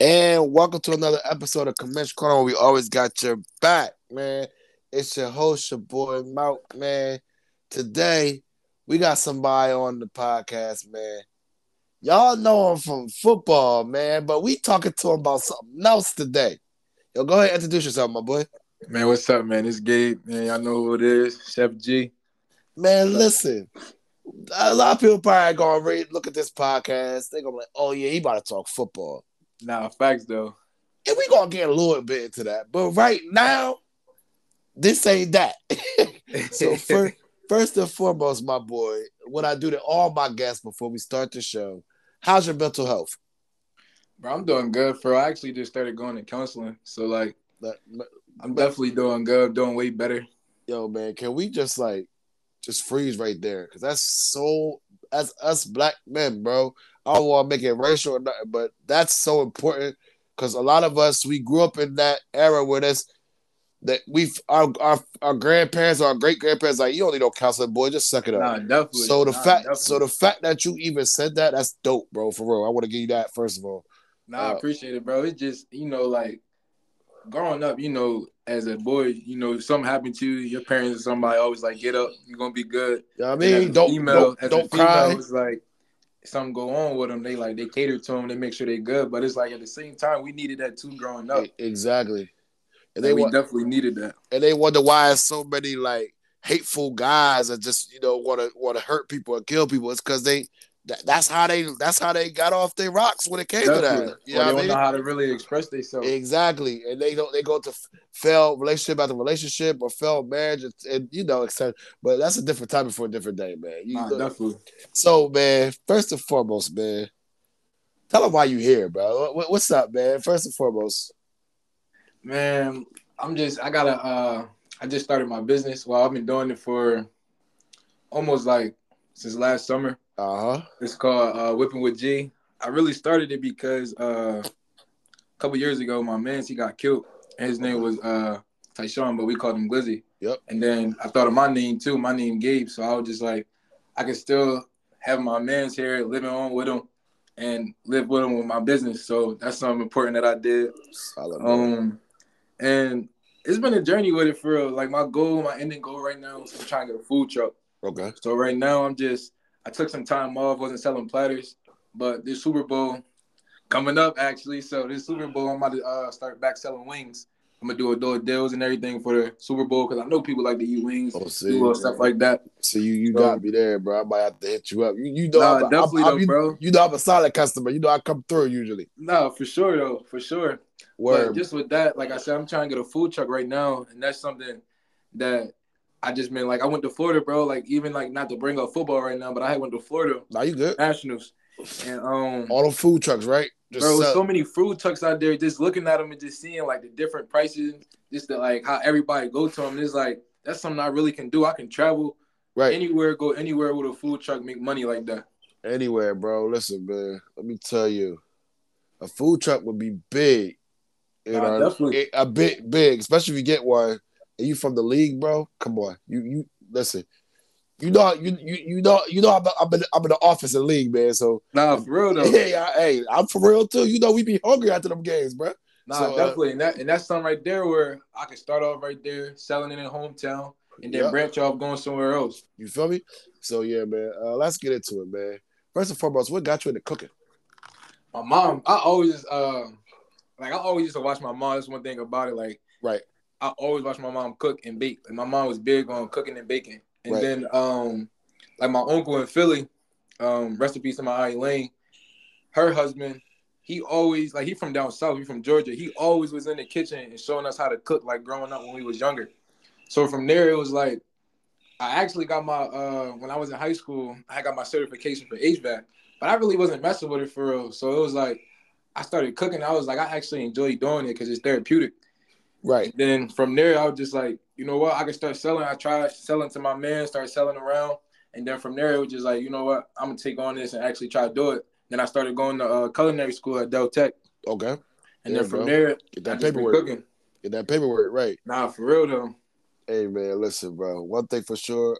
And welcome to another episode of Convention Corner where we always got your back, man. It's your host, your boy Mout, man. Today, we got somebody on the podcast, man. Y'all know him from football, man, but we talking to him about something else today. Yo, go ahead and introduce yourself, my boy. Man, what's up, man? It's Gabe. Man, y'all know who it is. Chef G. Man, listen. A lot of people probably gonna read, look at this podcast. They gonna be like, oh yeah, he about to talk football. Nah, facts though. And we gonna get a little bit into that. But right now, this ain't that. so first, first and foremost, my boy, what I do to all my guests before we start the show, how's your mental health? Bro, I'm doing good, bro. I actually just started going to counseling. So like That- I'm definitely doing good, doing way better. Yo, man, can we just like just freeze right there? Cause that's so as us black men, bro. I don't want to make it racial or nothing, but that's so important because a lot of us we grew up in that era where this that we've our our, our grandparents or our great grandparents like you don't need no counseling, boy, just suck it up. Nah, definitely. So the Nah, fact, definitely. so the fact that you even said that, that's dope, bro. For real, I want to give you that first of all. Nah, I uh, appreciate it, bro. It's just, you know, like growing up, you know, as a boy, you know, if something happened to you, your parents or somebody always like, get up, you're gonna be good. You know what I mean? Don't female- don't, don't female, cry. It's like something go on with them. They like they cater to them. They make sure they good. But it's like at the same time, we needed that too growing up. Exactly. And And they we want, definitely needed that. and they wonder why so many like hateful guys are just you know want to want to hurt people and kill people. It's because they that, that's how they that's how they got off their rocks when it came to that. You Or know they I don't mean? know how to really express themselves. Exactly, and they don't. They go to failed relationship after relationship or failed marriage, and, and you know, etc. But that's a different topic for a different day, man. You Nah, definitely. So, man, first and foremost, man, tell them why you here, bro. What- What's up, man? First and foremost, Man, I'm just I gotta uh I just started my business. Well, I've been doing it for almost like since last summer. Uh huh. It's called uh Whipping with G. I really started it because uh a couple years ago my man he got killed. And his name was uh Tyshawn, but we called him Glizzy. Yep. And then I thought of my name too, my name Gabe. So I was just like, I could still have my man's here living on with him and live with him with my business. So that's something important that I did. Solid. Um, and it's been a journey with it for real. Like my goal, my ending goal right now is I'm trying to get a food truck. okay. So right now I'm just I took some time off, wasn't selling platters, but this Super Bowl coming up actually. So this Super Bowl I'm about to uh, start back selling wings. I'm gonna do a do deals and everything for the Super Bowl because I know people like to eat wings, Oh, see, little stuff like that. So you you So- got me there, bro. I might have to hit you up. You, you know, Nah, I'm, a- definitely I'm- though, you, bro. you know, I'm a solid customer. You know, I come through usually. No, for sure though, for sure. Word. But just with that, like I said, I'm trying to get a food truck right now, and that's something that I just been like. I went to Florida, bro. Like even like not to bring up football right now, but I went to Florida now you good. Nationals, and um, All the food trucks, right? Just bro, so many food trucks out there. Just looking at them and just seeing like the different prices, just the, like how everybody go to them. It's like that's something I really can do. I can travel right. anywhere, go anywhere with a food truck, make money like that. anywhere, bro. Listen, man. Let me tell you, a food truck would be big. You Nah, know, definitely. a bit big, especially if you get one and you from the league, bro. Come on, you you listen. You know, you you you know, you know. I'm I'm in, I'm in the office in the league, man. So Nah, for real though. hey, I, hey, I'm for real too. You know, we be hungry after them games, bro. Nah, So, uh, definitely, and that and that's something right there where I can start off right there, selling it in hometown, and then Yeah. branch off going somewhere else. You feel me? So yeah, man. Uh, let's get into it, man. First and foremost, what got you into cooking? My mom, I always uh, like I always used to watch my mom. That's one thing about it. Like Right. I always watched my mom cook and bake. And my mom was big on cooking and baking. And Right. then um, like my uncle in Philly, um, peace to my aunt Elaine, her husband. He always like he from down south. He from Georgia. He always was in the kitchen and showing us how to cook like growing up when we was younger. So from there it was like I actually got my uh when I was in high school, I got my certification for HVAC, but I really wasn't messing with it for real. So it was like I started cooking. I was like, I actually enjoy doing it because it's therapeutic. Right. Then from there, I was just like, you know what, I can start selling. I tried selling to my man, started selling around, and then from there, it was just like, you know what, I'm gonna take on this and actually try to do it. Then I started going to uh, culinary school at Del Tech, Okay. and Yeah, then from bro. there, Get I that paperwork. cooking. Get that paperwork right. Nah, for real though. Hey man, listen, bro. One thing for sure,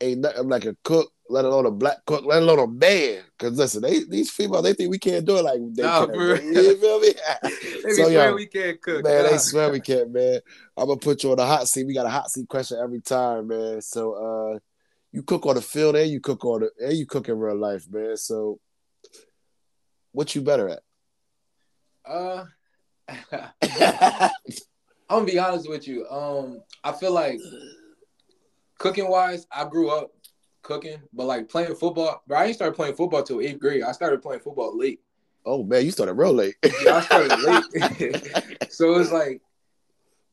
ain't nothing like a cook let alone a black cook, let alone a man. Because listen, they these females they think we can't do it like they Nah, can. real. You feel me? They so be yo, swear we can't cook. man, they swear we can't, man. I'm gonna put you on the hot seat. We got a hot seat question every time, man. So uh you cook on the field and you cook on the and you cook in real life, man. So what you better at? Uh, I'm gonna be honest with you. Um, I feel like cooking wise, I grew up cooking, but like playing football, bro, I didn't start playing football till eighth grade. I started playing football late. oh man, you started real late. Yeah, I started late. so it was like,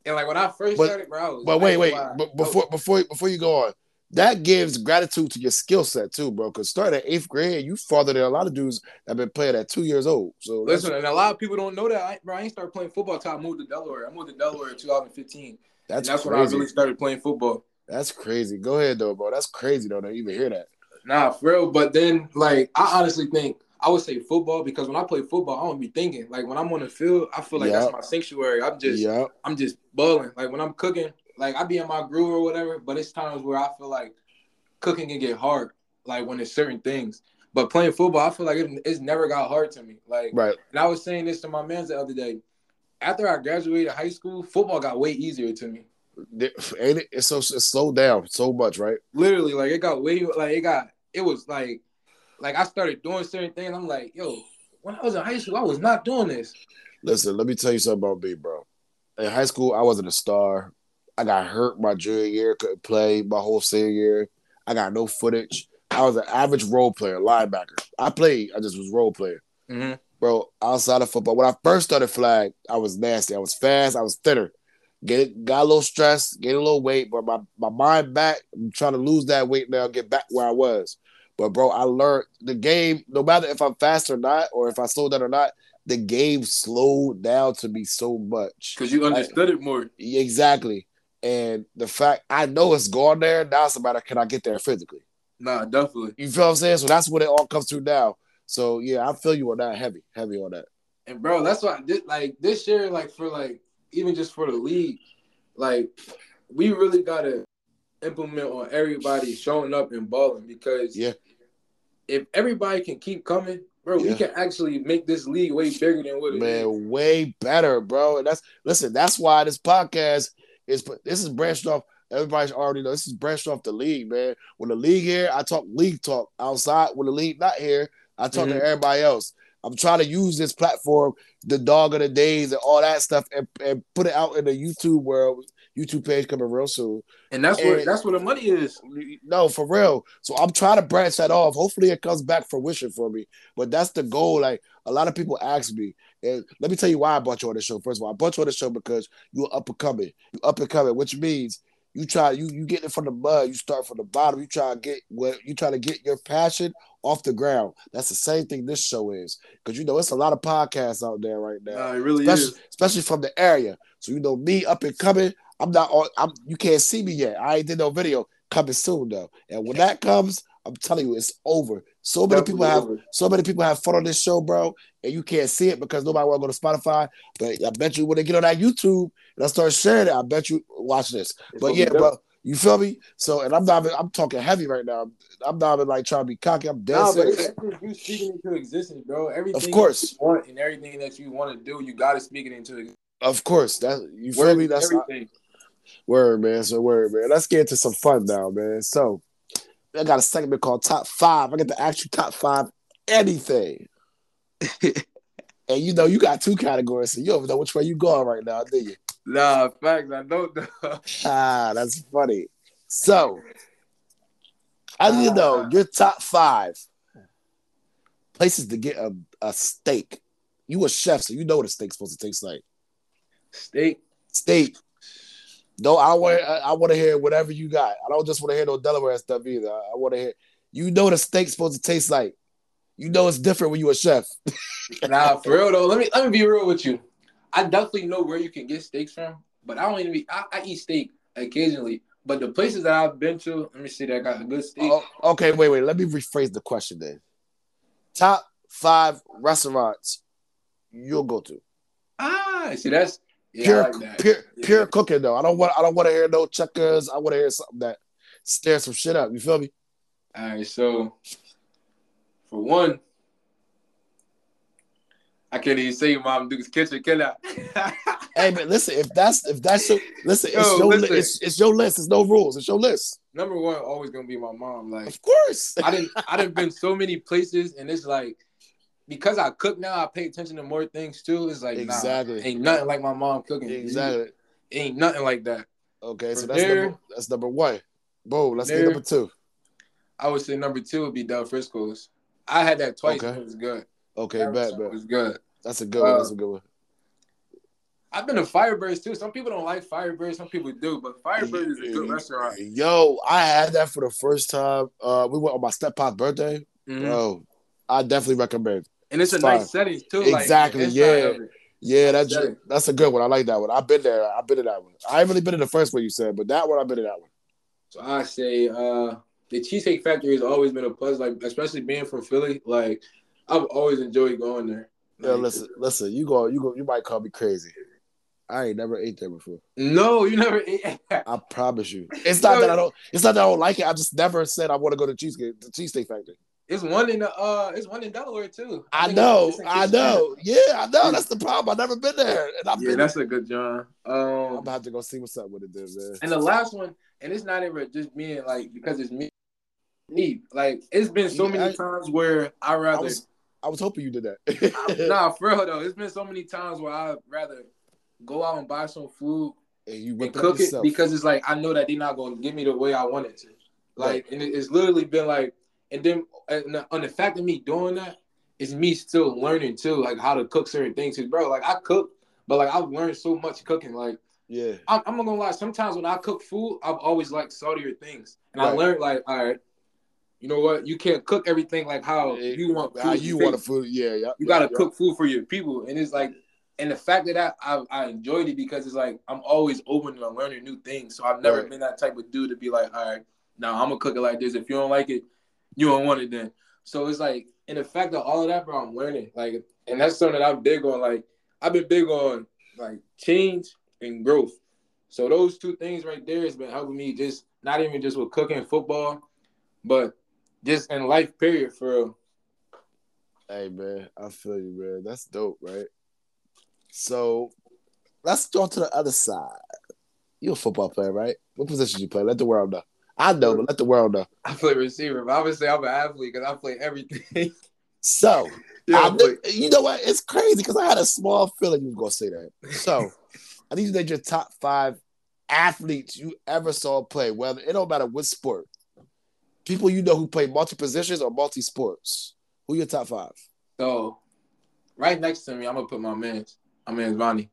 and like when I first But- started, bro, But wait, wait. But before before before you go on, that gives gratitude to your skill set too, bro. Because starting at eighth grade, you farther than a lot of dudes that have been playing at two years old. So Listen, and a lot of people don't know that, I, bro. I ain't started playing football until I moved to Delaware. I moved to Delaware in 2015. that's, and that's when I really started playing football. That's crazy. Go ahead though, bro. That's crazy though to even hear that. Nah, for real. But then, like, I honestly think I would say football because when I play football, I don't be thinking. Like when I'm on the field, I feel like Yeah. that's my sanctuary. I'm just, yeah, I'm just balling. Like when I'm cooking, like I be in my groove or whatever. But it's times where I feel like cooking can get hard. Like when it's certain things. But playing football, I feel like it, it's never got hard to me. Like, right. and I was saying this to my man the other day. After I graduated high school, football got way easier to me. Ain't it? It's so it's slowed down so much, right? literally like it got way like it got it was like like I started doing certain things. I'm like, yo, when I was in high school, I was not doing this. Listen, let me tell you something about me, bro. In high school, I wasn't a star. I got hurt my junior year, couldn't play my whole senior year. I got no footage. I was an average role player, linebacker. I played, I just was role player. Mm-hmm. Bro, outside of football, when I first started flag, I was nasty. I was fast, I was thinner. Get got a little stress, gained a little weight, but my, my mind back, I'm trying to lose that weight now, get back where I was. But bro, I learned the game, no matter if I'm fast or not, or if I slow down or not, the game slowed down to me so much. Because you understood it more. Exactly. And the fact I know it's gone there, now it's a matter can I get there physically? Nah, definitely. You feel what I'm saying? So that's what it all comes to now. So yeah, I feel you on that heavy, heavy on that. And bro, that's why this, like this year, like for like even just for the league, like we really gotta implement on everybody showing up and balling because Yeah. if everybody can keep coming, bro, Yeah. we can actually make this league way bigger than what it is. Man, way better, bro. And that's listen, that's why this podcast is this is branched off. Everybody's already know this is branched off the league, man. When the league here, I talk league talk outside. When the league not here, I talk Mhm. to everybody else. I'm trying to use this platform, the dog of the days and all that stuff, and, and put it out in the YouTube world. YouTube page coming real soon. And that's where that's where the money is. No, for real. So I'm trying to branch that off. Hopefully it comes back fruition for me. But that's the goal. Like a lot of people ask me, and let me tell you why I brought you on the show. First of all, I brought you on the show because you're up and coming. You up and coming, which means you try you you get it from the mud. You start from the bottom. You try to get what you try to get your passion off the ground. That's the same thing this show is. Because you know it's a lot of podcasts out there right now Nah, it really especially, is. especially from the area. So you know me up and coming. I'm not on. I'm you can't see me yet. I ain't did no video coming soon though. And when that comes, I'm telling you, it's over. So many people have over. so many people have fun on this show, bro, and you can't see it because nobody want to go to Spotify. But I bet you when they get on that YouTube and I start sharing it, I bet you watch this. It's But yeah, bro, you feel me? So and I'm not. even- I'm talking heavy right now. I'm not even like trying to be cocky. I'm dead Nah, but serious. it's it's you speaking into existence, bro. Everything of course. you want and everything that you want to do, you got to speak it into existence. Of course, that you feel Word me? That's everything. Word, man. So word, man. Let's get into some fun now, man. So I got a segment called Top Five. I get to ask you top five anything. and you know you got two categories, so you don't know which way you going right now, do you? Nah, facts. I don't know. Ah, that's funny. So I need to know Ah. your top five places to get a, a steak. You a chef, so you know what a steak's supposed to taste like. Steak. Steak. No, I want I, I want to hear whatever you got. I don't just want to hear no Delaware stuff either. I, I want to hear. You know a steak's supposed to taste like. You know it's different when you a chef. Nah, for real though. Let me let me be real with you. I definitely know where you can get steaks from, but I don't even be. I, I eat steak occasionally, but the places that I've been to, let me see that got a good steak. Oh, okay, wait, wait. Let me rephrase the question then. Top five restaurants you'll go to. Ah, see that's yeah, pure, like pure, Yeah. pure cooking though. I don't want. I don't want to hear no checkers. I want to hear something that stirs some shit up. You feel me? All right, so for one, I can't even say Mom Duke's kitchen, can I? hey, but listen, if that's if that's your listen, it's Yo, your li- it's, it's your list. It's no rules. It's your list. Number one, always gonna be my mom. Like Of course. I didn't I didn't been so many places and it's like because I cook now, I pay attention to more things too. It's like Exactly. nah, ain't nothing like my mom cooking. exactly. Ain't nothing like that. Okay, so that's there- number that's number one. Boom. Let's get number two. I would say number two would be Del Frisco's. I had that twice. Okay. and It was good. Okay, That bet, restaurant bet. was good. That's a good one. Uh, That's a good one. I've been to Firebirds too. Some people don't like Firebirds, some people do, but Firebirds is a good restaurant. Yo, I had that for the first time. Uh, we went on my stepfat's birthday. Mhm. Bro, I definitely recommend. And it's a nice setting too. Exactly, Like, yeah. inside of it. Yeah, that's that's a good one. I like that one. I've been there. I've been to that one. I ain't really been to the first one you said, but that one I've been to that one. So I say uh the Cheesecake Factory has always been a plus, like especially being from Philly. Like I've always enjoyed going there. Yeah, listen, listen. You go, you go. You might call me crazy. I ain't never ate there before. No, you never ate. I promise you. It's not No. that I don't. It's not that I don't like it. I just never said I want to go to cheesecake, the cheesesteak factory. It's one in the uh, it's one in Delaware too. I think know, it's I know. Yeah, I know. That's the problem. I've never been there, and I've Yeah, been. that's a good John. I'm Um, gonna go see what's up with it, then, man. and the last one, and it's not even just being like because it's me. Me, like it's been so Yeah, many I- times where I I rather was, I was hoping you did that. nah for real though. It's been so many times where I'd rather go out and buy some food and you and whip it up cook it because it's like I know that they're not gonna give me the way I want it to. Like, and it- it's literally been like, and then and on the fact of me doing that is me still learning too, like how to cook certain things. 'Cause, bro, like I cook, but like I've learned so much cooking. Like yeah, I'm, I'm not gonna lie, sometimes when I cook food, I've always liked saltier things, and I learned like, all right, you know what, you can't cook everything like how It- you want. how you want the food? Yeah, yeah. You gotta yeah, cook food for your people, and it's like, and the fact that I, I I enjoyed it because it's like I'm always open to learning new things. So I've never Right. been that type of dude to be like, all right, now I'm gonna cook it like this. If you don't like it, you don't want it then. So it's like, in the fact that all of that, bro, I'm learning. Like, and that's something that I'm big on. Like, I've been big on like change and growth. So those two things right there has been helping me just not even just with cooking football, but just in life period for real. Hey man, I feel you, man. That's dope, right? So let's go to the other side. You're a football player, right? What position you play? Let the world know. I know, but let the world know. I play receiver, but say I'm an athlete because I play everything. So yeah, I I kn- play- you know what? It's crazy because I had a small feeling you were gonna say that. So I need you to name your top five athletes you ever saw play. Whether it don't matter what sport. People you know who play multi positions or multi sports. Who your top five? so right next to me, I'm gonna put my man's. My man's Ronnie.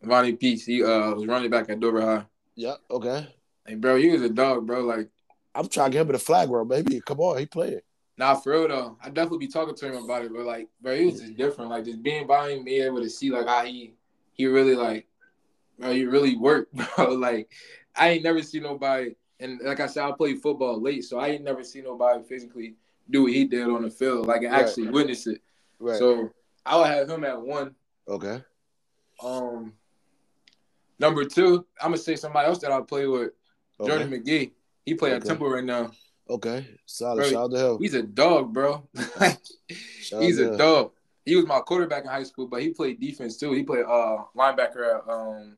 Ronnie Peace. He uh was running back at Dover High. Yeah, okay. Hey, bro, you was a dog, bro. Like, I'm trying to get him the flag world, baby. Come on, he playing. nah, for real though. I definitely be talking to him about it, but like, bro, he was just different. Like, just being by him, being able to see like how he he really like, bro, he really worked, bro. Like, I ain't never seen nobody. And like I said, I played football late, so I ain't never seen nobody physically do what he did on the field, like and Right. actually witness it. Right. So I would have him at one. okay. Um, number two, I'm gonna say somebody else that I play with, Okay. Jordan McGee. He play at Temple right now. Okay. Solid. Bro, Shout out to him. He's a dog, bro. He's a him. dog. He was my quarterback in high school, but he played defense too. He played uh linebacker at um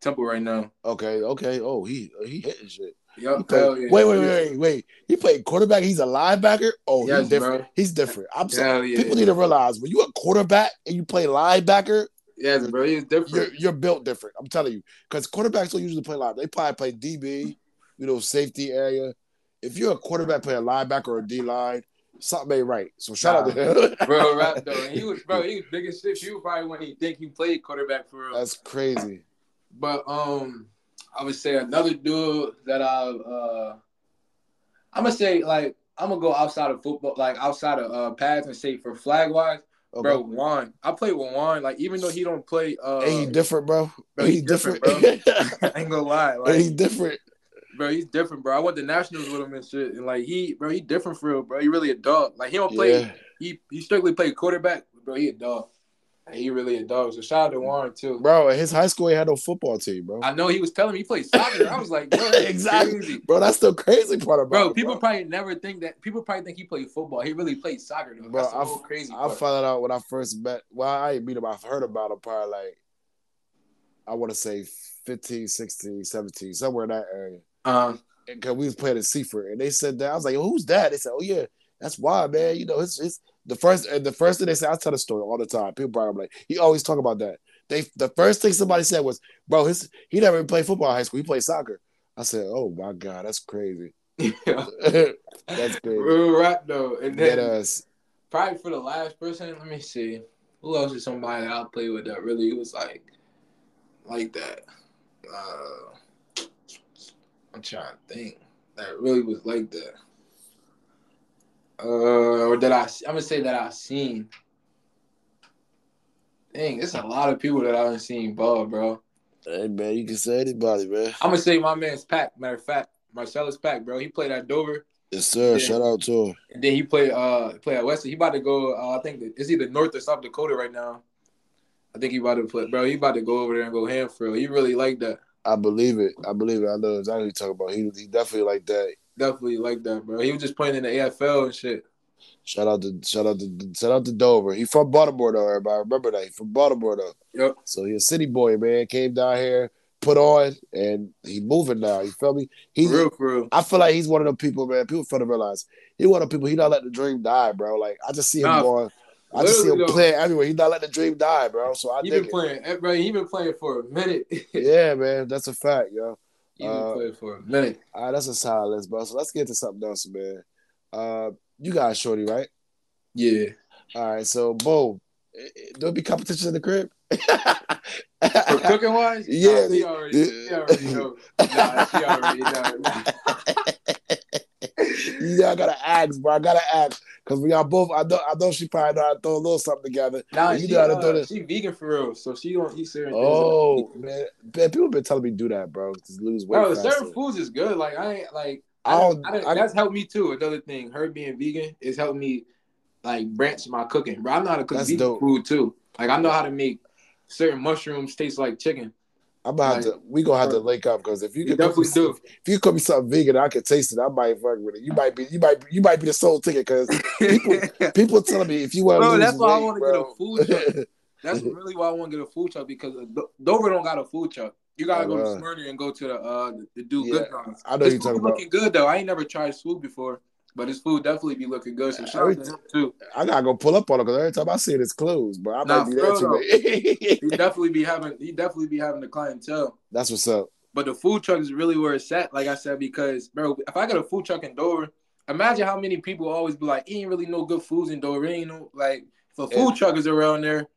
Temple right now. Okay. Okay. Oh, he he hitting shit. Yup, played- yeah. Wait, wait, wait, wait, wait. He played quarterback. He's a linebacker. Oh, Yes, he's different. bro. He's different. I'm sorry. Yeah. People need to realize when you're a quarterback and you play linebacker, Yes, bro. He's different. you're you're built different. I'm telling you, because quarterbacks don't usually play line. They probably play DB, you know, safety area. If you're a quarterback playing linebacker or a D line, something ain't right. So shout out to him. bro, rap though. He was bro, he was big as shit. He was probably when he think he played quarterback for real. That's crazy. But um, I would say another dude that I uh, I'm gonna say like I'm gonna go outside of football, like outside of uh pads and say for flag wise. Bro. Juan, I play with Juan. Like even though he don't play, uh, Ain't he different, bro? bro, he he's different, different, I ain't gonna lie, like he different. bro, he's different, bro. I went to nationals with him and shit, and like he, bro, he different for real, bro. He really a dog. Like he don't play, Yeah. he he strictly play quarterback, bro. He a dog. He really a dog. So shout out to Warren too. Bro, his high school he had no football team, bro. I know he was telling me he played soccer. I was like, bro, exactly, crazy. bro. That's the crazy part about Bro, it, people bro. probably never think that. People probably think he played football. He really played soccer, though. Bro, That's the I whole crazy I part. found out when I first met. Well, I ain't meet him. I've heard about him probably like, I want to say 15, 16, 17, somewhere in that area. Um, Because we was playing in Seaford, and they said that I was like, "Who's that?" They said, "Oh yeah, that's why, man. You know, it's it's the first the first thing they said, I tell the story all the time. People probably like he always talk about that. They the first thing somebody said was, "Bro, his he never even played football in high school. He played soccer." I said, "Oh my god, that's crazy. yeah. that's crazy." Real rap though. And then us. probably for the last person, let me see. Who else is somebody I played with that really was like like that? Uh I'm trying to think. That really was like that. Uh or that I I'm gonna say that I've seen. Dang, it's a lot of people that I haven't seen ball, bro. Hey man, you can say anybody, man. I'm gonna say my man's Pack. Matter of fact, Marcellus Pack, bro. He played at Dover, Yes, sir. Yeah. Shout out to him. and then he played uh play at Western. He about to go. Uh, I think it's either North or South Dakota right now. I think he about to play, bro. He about to go over there and go ham for. He really like that. I believe it. I believe it. I know exactly what you're talking about. He he definitely like that. Definitely like that, bro. He was just playing in the AFL and shit. Shout out to shout out to shout out to Dover. He from Baltimore though, everybody. Remember that. He from Baltimore though. Yep. So he's a city boy, man. Came down here, put on, and he moving now. You feel me? He real, real. I feel like he's one of the people, man. People fail to realize he one of the people. He not let the dream die, bro. Like I just see him Nah, going. I just see him though. playing everywhere. He not let the dream die, bro. So I He been playing, eh, bro. He been playing for a minute. yeah, man. That's a fact, yo. He Uh, playing for a minute. All right, that's a solid list, bro. So let's get to something else, man. Uh, you got Shorty, right? Yeah. All right, so boom. There'll be competition in the crib. For cooking wise, Yeah, nah, she already, she already know. Nah, she already know. yeah, I gotta ask, bro. I gotta ask because we are both. I know. I know she probably know how to throw a little something together. Nah, You she, know how to do uh, this. she vegan for real, so she don't eat certain Oh things. man, man, people been telling me to do that, bro. Just lose weight. Bro, faster. certain foods is good. Like I ain't like I I don't- I don't, I- that's helped me too. Another thing, her being vegan is helped me like branch my cooking. Bro, I know how to cook vegan dope. food too. Like I know how to make certain mushrooms taste like chicken. I'm gonna have like- to. We gonna have to link up because if you You can definitely do. if you cook me something vegan, I can taste it. I might fuck with it. You might be. You might. You might be the sole ticket because people. people telling me if you want to Bro, that's why I wanna get a food truck. That's really why I want to get a food truck because Dover don't got a food truck. You gotta go to Smyrna and go to the uh the, the do Yeah, good times. I know you're food talking be about. looking good though. I ain't never tried food before, but his food definitely be looking good. So shout out to him too. I gotta go pull up on him because every time I see it, it's closed. But I Nah, might be there too He definitely be having he definitely be having the clientele. That's what's up. But the food truck is really where it's at, like I said, because bro, if I got a food truck in Dover, imagine how many people always be like, ain't really no good foods in Dover. Ain't no like if a food Yeah. truck is around there,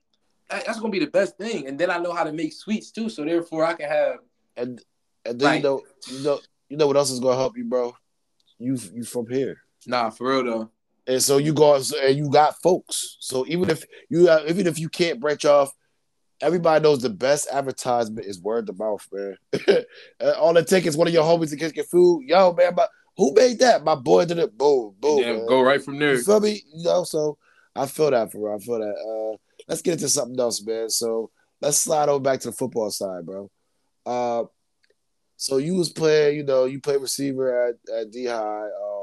that- that's gonna be the best thing. And then I know how to make sweets too, so therefore I can have And and then Right. you know, you know, you know what else is gonna help you, bro? You you from here. Nah for real though. And so you go and you got folks. So even if you have, even if you can't branch off, everybody knows the best advertisement is word of mouth, man. Uh, All it takes is one of your homies to get your food. Yo, man, but who made that? My boy did it. Boom, boom. yeah, man. go right from there. You feel me? You know, so I feel that for real. I feel that. Uh, let's get into something else, man. So let's slide over back to the football side, bro. Uh, so you was playing, you know, you played receiver at at D High. Um,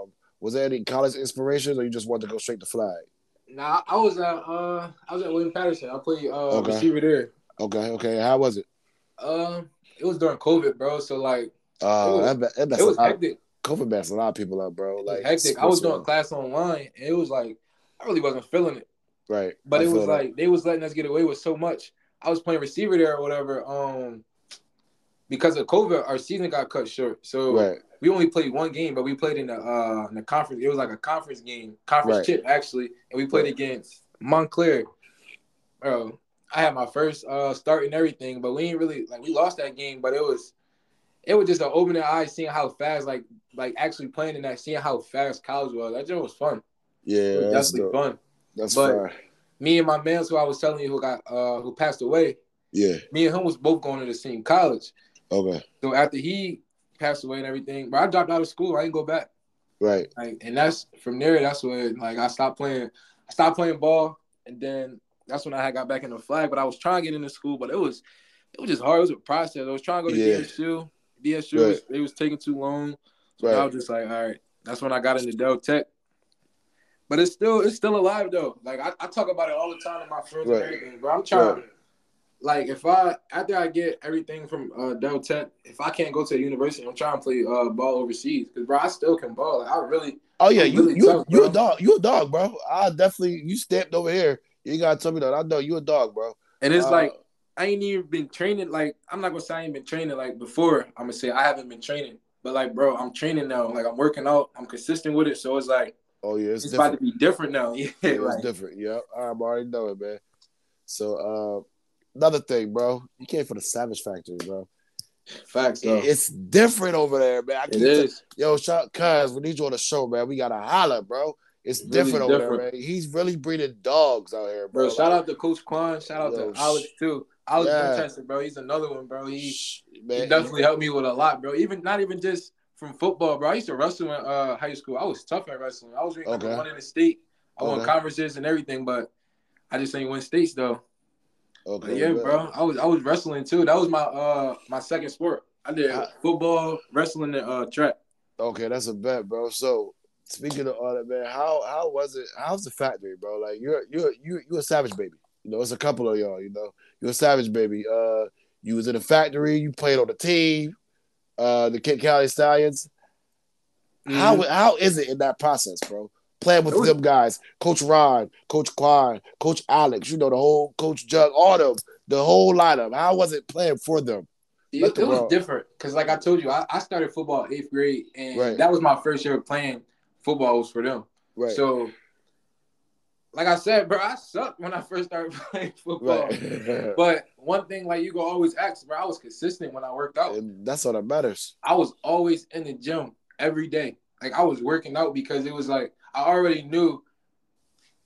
was there any college inspirations, or you just wanted to go straight to flag? Nah, I was at uh I was at William Paterson. I played uh Okay. receiver there. Okay, okay. How was it? Um, it was during COVID, bro. So like Uh, It was- that, that messed it was lot. hectic. COVID messed a lot of people up, bro. Like hectic. I was doing class online, and it was like I really wasn't feeling it. right? But I it was like they was letting us get away with so much. I was playing receiver there or whatever. Um, because of COVID, our season got cut short. So right, we only played one game, but we played in the uh in the conference. It was like a conference game, conference Right. chip actually, and we played Right. against Montclair. Bro, I had my first uh start and everything, but we ain't really like we lost that game, but it was it was just an opening eye seeing how fast like like actually playing in that, seeing how fast college was. That just was fun. yeah, was that's definitely dope. fun. That's But- fine. Me and my man, who I was telling you, who got uh who passed away, Yeah, me and him was both going to the same college. Okay, So after he passed away and everything, but I dropped out of school. I didn't go back. right. Like, and that's from there. That's when like I stopped playing. I stopped playing ball, and then that's when I had got back in the flag. But I was trying to get into school, but it was it was just hard. It was a process. I was trying to go to Yeah. DSU. DSU Right. was, it was taking too long. So Right. I was just like, all right. That's when I got into Del Tech. But it's still it's still alive though. Like I, I talk about it all the time to my friends Right. and everything. But I'm trying Right. Like if I after I get everything from uh, Del Tech, if I can't go to a university, I'm trying to play uh, ball overseas because bro, I still can ball. Like, I really Oh yeah, I'm you really you tough, you a dog. You a dog, bro. I definitely you stepped over here. You gotta tell me that. I know you a dog, bro. and it's Uh, like I ain't even been training. Like I'm not gonna say I ain't been training like before. I'm gonna say I haven't been training, but like bro, I'm training now. Like I'm working out. I'm consistent with it. So it's like oh yeah, it's, it's, about to be different now. Yeah, Yeah, it's like, different. Yeah, I'm already knowing, man. So uh another thing, bro. You came for the Savage Factory, bro. facts though. It's different over there, man. I It is. Yo, shout cuz we need you on the show, man. We gotta holler, bro. It's It's really different over different. there, man. He's really breeding dogs out here, bro. Bro, shout out to Coach Quan. Shout out Yo, to Alex too. Alex yeah. Winchester, bro. He's another one, bro. He Shh, he man. definitely helped me with a lot, bro. Even not even just from football, bro. I used to wrestle in uh, high school. I was tough at wrestling. I was Okay. one in the state. I won conferences and everything, but I just ain't win states though. Okay, But yeah, bro. I was I was wrestling too. That was my uh my second sport. I did Uh, football, wrestling, and uh track. Okay, that's a bet, bro. So speaking of all that, man, how how was it? How's the factory, bro? Like you're you're you you a savage baby. You know, it's a couple of y'all. You know, you're a savage baby. Uh, you was in the factory. You played on the team. Uh, the Kent County Stallions. How Mhm. how is it in that process, bro? Playing with them guys, Coach Ron, Coach Quan, Coach Alex. You know the whole Coach Jug, all them, the whole lineup. How was it playing for them? It, the it was different because, like I told you, I, I started football eighth grade, and Right. that was my first year playing football. Was for them. Right. So, like I said, bro, I sucked when I first started playing football. right. But one thing, like you can always ask, bro, I was consistent when I worked out. And that's all that matters. I was always in the gym every day. Like I was working out because it was like I already knew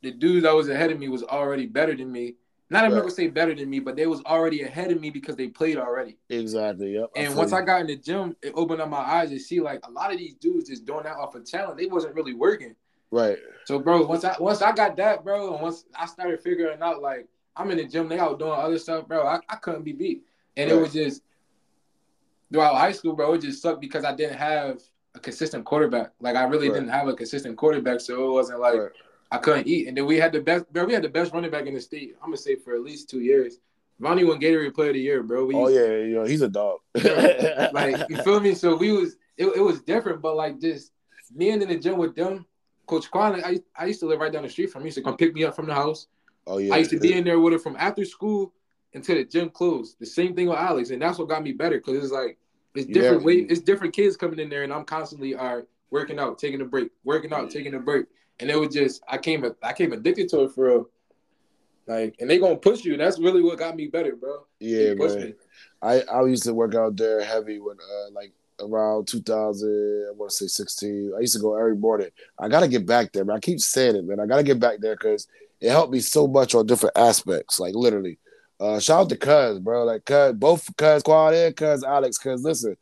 the dude that was ahead of me was already better than me. Not I'm not gonna say better than me, but they was already ahead of me because they played already. Exactly. Yep. And once you. I got in the gym, it opened up my eyes to see like a lot of these dudes just doing that off of talent. They wasn't really working. right. So, bro, once I once I got that, bro, and once I started figuring out like I'm in the gym, they out doing other stuff, bro. I, I couldn't be beat, and it was just throughout high school, bro. It just sucked because I didn't have a consistent quarterback. Like I really Right. didn't have a consistent quarterback, so it wasn't like Right. I couldn't eat. And then we had the best, bro. We had the best running back in the state. I'm gonna say for at least two years. Ronnie won Gatorade Player of the Year, bro. We Oh yeah, know, he's a dog. like you feel me? So we was it, it was different, but like just and in the gym with them, Coach Quan, I, I used to live right down the street from me. He used to come pick me up from the house. oh yeah. I used to be in there with her from after school until the gym closed. The same thing with Alex, and that's what got me better because it's like it's different have- way, it's different kids coming in there, and I'm constantly all right, working out, taking a break, working out, taking a break, and it was just I came I came addicted to it for real. Like, and they gonna push you. That's really what got me better, bro. Yeah, man. me. I I used to work out there heavy when uh like around 2000, I want to say 16. I used to go every morning. I gotta get back there, man. I keep saying it, man. I gotta get back there because it helped me so much on different aspects, like literally. Uh, shout out to Cuz, bro. Like Cuz, both Cuz Quan and Cuz Alex. Cuz listen,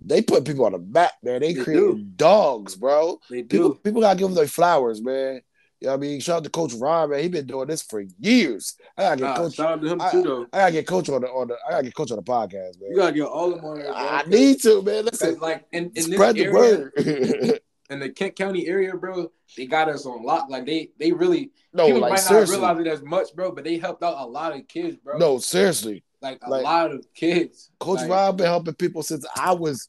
they put people on the map, man. They, They create do. dogs, bro. They People, do. people gotta give them their flowers, man. You know what I mean? Shout out to Coach Ron, man. He been doing this for years. I gotta get Nah, Coach. shout out to him I- too, though. I gotta get Coach on the on the. I gotta get Coach on the podcast, man. You gotta get all of them on there. I need to, man. Listen, like in, in this spread the area, word. in the Kent County area, bro, they got us on lock. Like they, they really no, people like might seriously. not realize it as much, bro, but they helped out a lot of kids, bro. No, seriously. like a like- lot of kids. Coach like, Ron been helping people since I was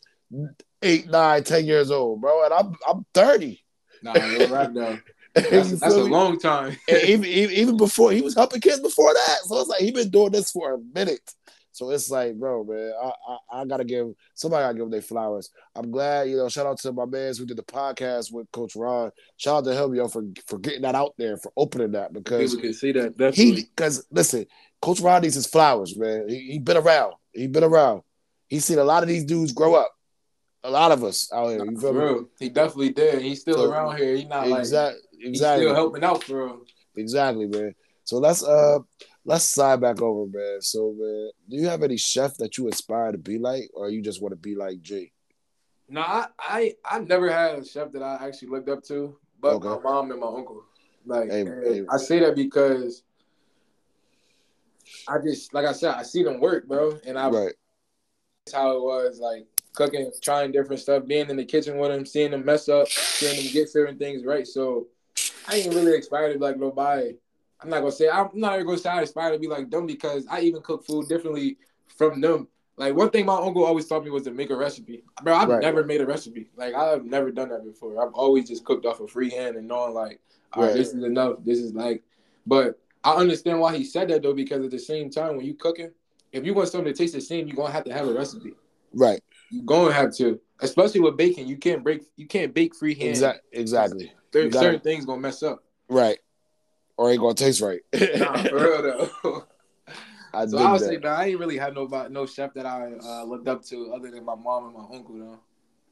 eight, nine, ten years old, bro, and I'm I'm thirty. Nah, you're right though. That's, that's a long time. Even, even even before he was helping kids before that, so it's like he been doing this for a minute. So it's like, bro, man, I, I, I gotta give somebody gotta give them their flowers. I'm glad, you know. Shout out to my man who did the podcast with Coach Ron. Shout out to him, yo, for for getting that out there, for opening that because People can see that. Definitely. he because listen, Coach Ron needs his flowers, man. He, he been around. He been around. He's seen a lot of these dudes grow up. A lot of us out here. You feel me? He definitely did. He's still So, around here. He's not like Exactly. he's still helping out for. Exactly, man. So let's uh let's side back over, man. So man, do you have any chef that you aspire to be like, or you just want to be like G? No, I, I I never had a chef that I actually looked up to, but Okay. my mom and my uncle. Like Hey, hey. I say that because I just like I said, I see them work, bro, and I Right. that's how it was like cooking, trying different stuff, being in the kitchen with them, seeing them mess up, seeing them get certain things right. So I ain't really inspired to like nobody. I'm not gonna say I'm not even gonna say I aspire to be like them because I even cook food differently from them. Like one thing my uncle always taught me was to make a recipe. Bro, I've Right. never made a recipe. Like I've never done that before. I've always just cooked off a of freehand and knowing like, all right, Right. this is enough. This is like, but I understand why he said that though because at the same time when you cooking, if you want something to taste the same, you're gonna have to have a recipe. Right. You're gonna have to, especially with baking. You can't break. You can't bake freehand. Exactly. Exactly. Certain, certain things gonna mess up. Right. Or ain't gonna taste right. Nah, for real though. I so would that. man, I ain't really had no no chef that I uh, looked up to other than my mom and my uncle though.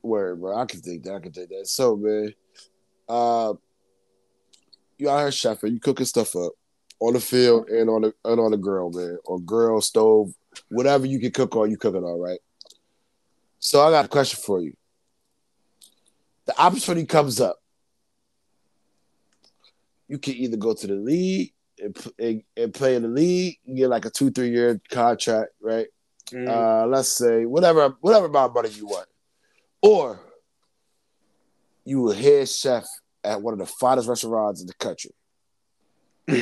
Word, bro. I can think that. I can take that. So, man, uh, you out here chefing, you cooking stuff up on the field and on the and on the grill, man, or grill, stove, whatever you can cook on, you cook it all right. So, I got a question for you. The opportunity comes up. You can either go to the league and, and, and play in the league, get like a two, three year contract, right? Mm. uh, let's say whatever whatever amount of money you want, or you were head chef at one of the finest restaurants in the country. but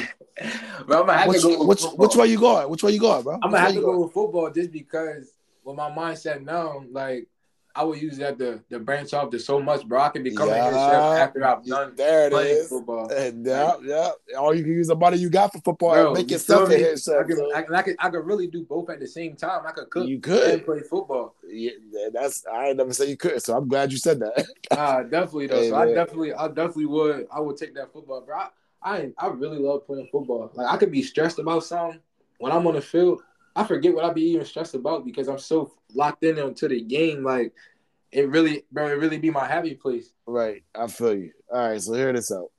I'm gonna have Which, to go. Which, which way you going? Which way you going, bro? I'm gonna have to go going? with football just because with my mindset now, like I would use that to, to branch off to so much, bro. I can become a head chef after I've done There it playing is. football. And yeah, yeah. All you can use the money you got for football Bro, and make you yourself a head chef. I could, I, I could, I could really do both at the same time. I could cook you and could. play football. Yeah, that's I ain't never say you could. So I'm glad you said that. Ah, definitely though. Hey, so I definitely, I definitely would. I would take that football, bro. I, I, I really love playing football. Like I could be stressed about something when I'm on the field. I forget what I'd be even stressed about because I'm so locked in onto the game. Like it really, bro, it really be my happy place. right. I feel you. All right. So hear this out.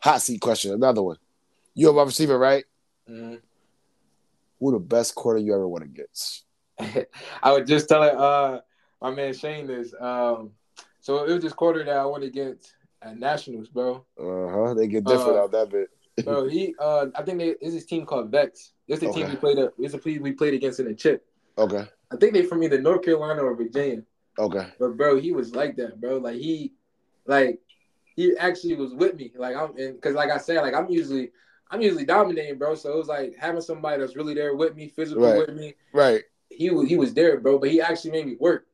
Hot seat question. Another one. You a wide receiver, right? Mhm. Who the best quarter you ever went against? I was just telling uh my man Shane this. Um, so it was this quarter that I went against at Nationals, bro. Uh huh. They get different Uh, out that bit. Bro, he uh I think they is this team called Vex. This the team we played up. It's a team we played against in the chip. Okay. I think they from either North Carolina or Virginia. Okay. But bro, he was like that, bro. Like he, like he actually was with me. Like I'm, and because like I said, like I'm usually, I'm usually dominating, bro. So it was like having somebody that's really there with me, physical Right. with me. Right. He was, he was there, bro. But he actually made me work.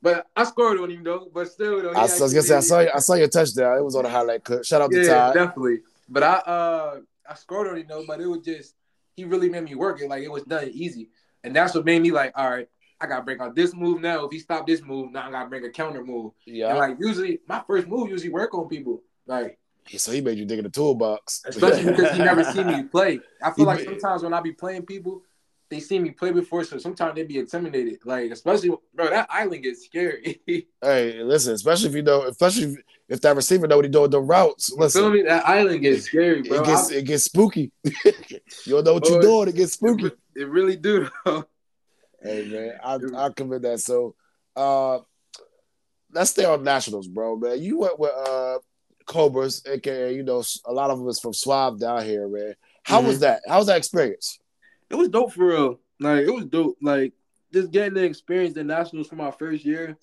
But I scored on him though. But still, though, I was gonna say I saw you, I saw your touchdown. It was on a highlight clip. Shout out to yeah, Todd. definitely. But I, uh, I scored on him though. But it was just he really made me work it. Like it was done easy, and that's what made me like, all right. I gotta bring out this move now. If he stop this move, now I gotta bring a counter move. Yeah. And like usually, my first move usually work on people. Like so he made you dig in the toolbox. especially because he never seen me play. I feel He like ma- sometimes when I be playing people, they see me play before, so sometimes they be intimidated. Like especially, bro, that island gets scary. Hey, listen, especially if you know, especially if, if that receiver know what he doing the routes. feel Listen, me? That island gets scary, bro. it gets it gets spooky. you don't know what Boy, you're doing. It gets spooky. it, it really do. though. Hey man, I I commit that. So, uh, let's stay on nationals, bro. Man, you went with uh Cobras, aka you know a lot of them is from Swab down here, man. How was that? How was that experience? It was dope for real. Like it was dope. Like just getting the experience the nationals for my first year.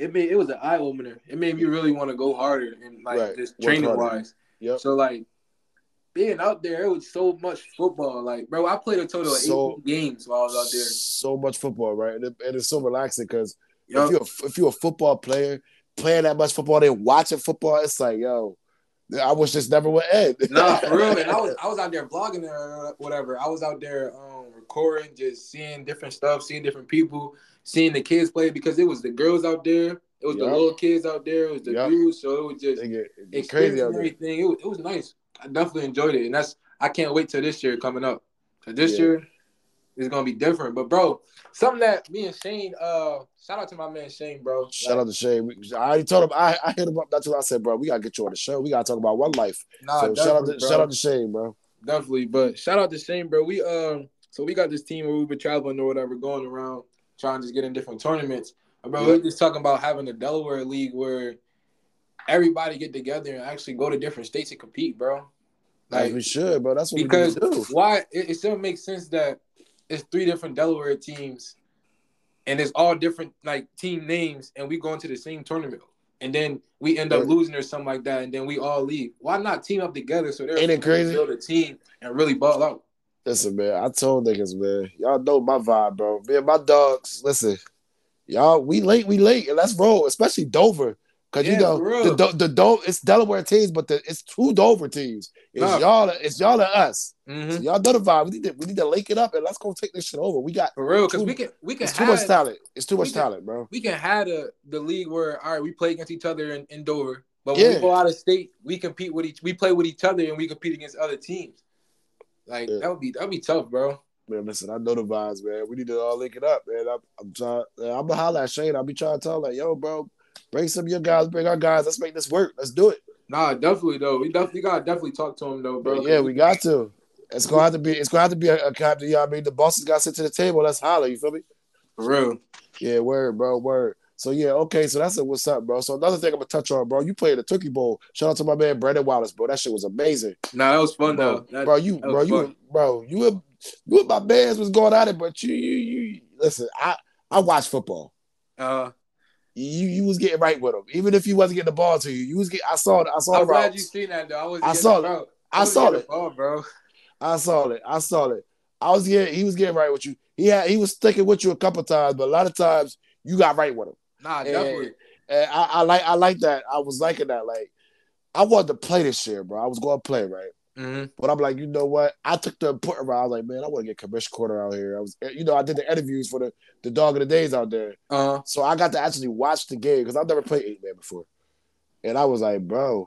It made it was an eye opener. It made me really want to go harder and like Right. just training wise. Yep. So like being out there, it was so much football. Like, bro, I played a total of So- 18 games while I was out there. So much football, right? And, it, and it's so relaxing because Yup. if you're a, if you're a football player playing that much football, then watching football, it's like yo, I wish this never would end. Nah, for real. And I was I was out there vlogging or whatever. I was out there um recording, just seeing different stuff, seeing different people, seeing the kids play because it was the girls out there, it was the little kids out there, it was the Yup. dudes. So it was just it crazy out there. everything. It was, it was nice. I definitely enjoyed it, and that's I can't wait till this year coming up. 'Cause this Yeah. year is gonna be different. But bro, something that me and Shane, uh, shout out to my man Shane, bro. Shout out to Shane. I already told him. I, I hit him up. That's what I said, bro. We gotta get you on the show. We gotta talk about one life. Nah, so shout out to bro. shout out to Shane, bro. Definitely, but shout out to Shane, bro. We um, so we got this team where we've been traveling or whatever, going around trying to just get in different tournaments. But bro, Yeah. we were just talking about having a Delaware league where everybody get together and actually go to different states and compete, bro. Like, we should, bro. That's what because we do. why it, it still makes sense that it's three different Delaware teams, and it's all different like team names, and we go into the same tournament, and then we end up losing or something like that, and then we all leave. Why not team up together so they're Ain't it crazy? build a team and really ball out? Listen, man. I told niggas, man. Y'all know my vibe, bro. Me and my dogs. Listen, y'all. We late. We late, and let's roll. Especially Dover, because you know the the Dover. It's Delaware teams, but the, it's two Dover teams. It's Nah. y'all. It's y'all and us. hmm So y'all know the vibe. We need to we need to link it up and let's go take this shit over. We got For real, because we can we can it's too much talent. It's too much can- talent, bro. we can have the, the league where all right we play against each other in, in Dover, but when Yeah. we go out of state, we compete with each we play with each other and we compete against other teams. Like Yeah. that would be that would be tough, bro. Man, listen, I know the vibes, man. We need to all link it up, man. I'm, I'm trying. I'm gonna holler at Shane. I'll be trying to tell like, yo, bro, bring some of your guys, bring our guys. Let's make this work. Let's do it. Nah, definitely though. We definitely gotta definitely talk to him though, bro. yeah, we got to. It's gonna have to be. It's gonna have to be a, a captain. You know what I mean? The bosses got to sit to the table. Let's holler. You feel me? for real. Yeah, word, bro, word. So yeah, okay. So that's it. What's up, bro? So another thing I'm gonna touch on, bro. You played the Turkey Bowl. Shout out to my man Brandon Wallace, bro. That shit was amazing. Nah, that was fun bro, though. That- bro, you, bro, you, bro, you, you and my man's was going at it, but you, you, you. Listen, I, I watch football. uh, You, you was getting right with him, even if he wasn't getting the ball to you. You was get. I saw it. I saw it. I'm glad routes. you seen that though. I was. I saw it. bro. I was saw getting it. ball, bro. I saw it. I saw it. I was getting. He was getting right with you. He had. He was sticking with you a couple times, but a lot of times you got right with him. Nah, definitely. And I, I like. I like that. I was liking that. Like, I wanted to play this year, bro. I was going to play, right? hmm But I'm like, you know what? I took the important route. I was like, man, I want to get commission corner out here. I was, you know, I did the interviews for the the dog of the days out there, Uh, so I got to actually watch the game because I've never played eight man before, and I was like, bro,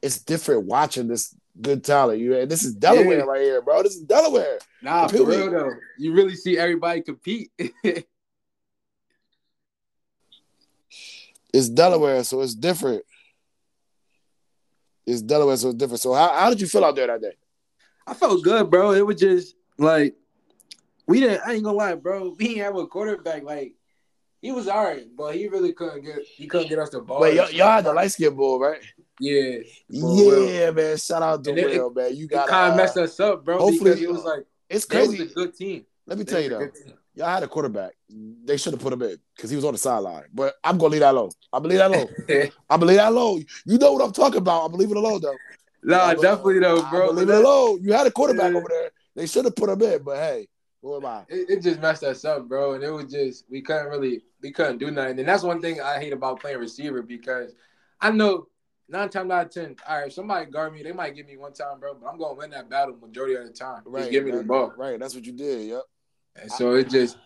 it's different watching this good talent. You and this is Delaware Yeah. right here, bro. This is Delaware. nah, for real though. You really see everybody compete. It's Delaware, so it's different. It's Delaware, so it's different. So how, how did you feel out there that day? I felt good, bro. It was just like we didn't. I ain't gonna lie, bro. We didn't have a quarterback. Like he was alright, but he really couldn't get. He couldn't get us the ball. Wait, y'all, y'all had the light skin ball, right? Yeah. Yeah, man. Shout out to it- Will, man. You got kind of uh, messed us up, bro. hopefully- it was like It's they was crazy. a good team. Let me They tell you was though. Y'all had a quarterback. They should have put him in because he was on the sideline. But I'm gonna leave that alone. I'm gonna leave that alone. I'm gonna leave that alone. You know what I'm talking about. I'm gonna leave it alone though. nah, definitely though, bro. gonna leave it alone. You had a quarterback Yeah. over there. They should have put him in, but hey, who am I? It, it just messed us up, bro. And it was just we couldn't really we couldn't do nothing. And that's one thing I hate about playing receiver because I know nine times out of ten, all right, if somebody guard me, they might give me one time, bro, but I'm gonna win that battle majority of the time. Just give me the ball. Right, that's what you did. Yep. And so it just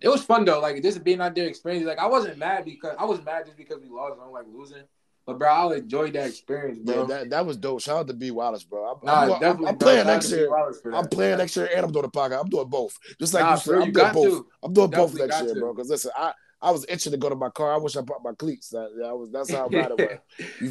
it was fun though. Like just being out there experiencing. Like I wasn't mad because I was mad just because we lost. I don't like losing. But bro, I enjoyed that experience, Yeah, bro. that, that was dope. Shout out to B Wallace, bro. I'm, nah, I'm, I'm- I'm bro. playing next year. B. Wallace for I'm playing next year and I'm doing the podcast. I'm doing both. Just like Nah, you said, I'm you doing both. to. I'm doing both Definitely next year, to. bro. Because listen, I, I was itching to go to my car. I wish I brought my cleats. That, that was that's how bad it was.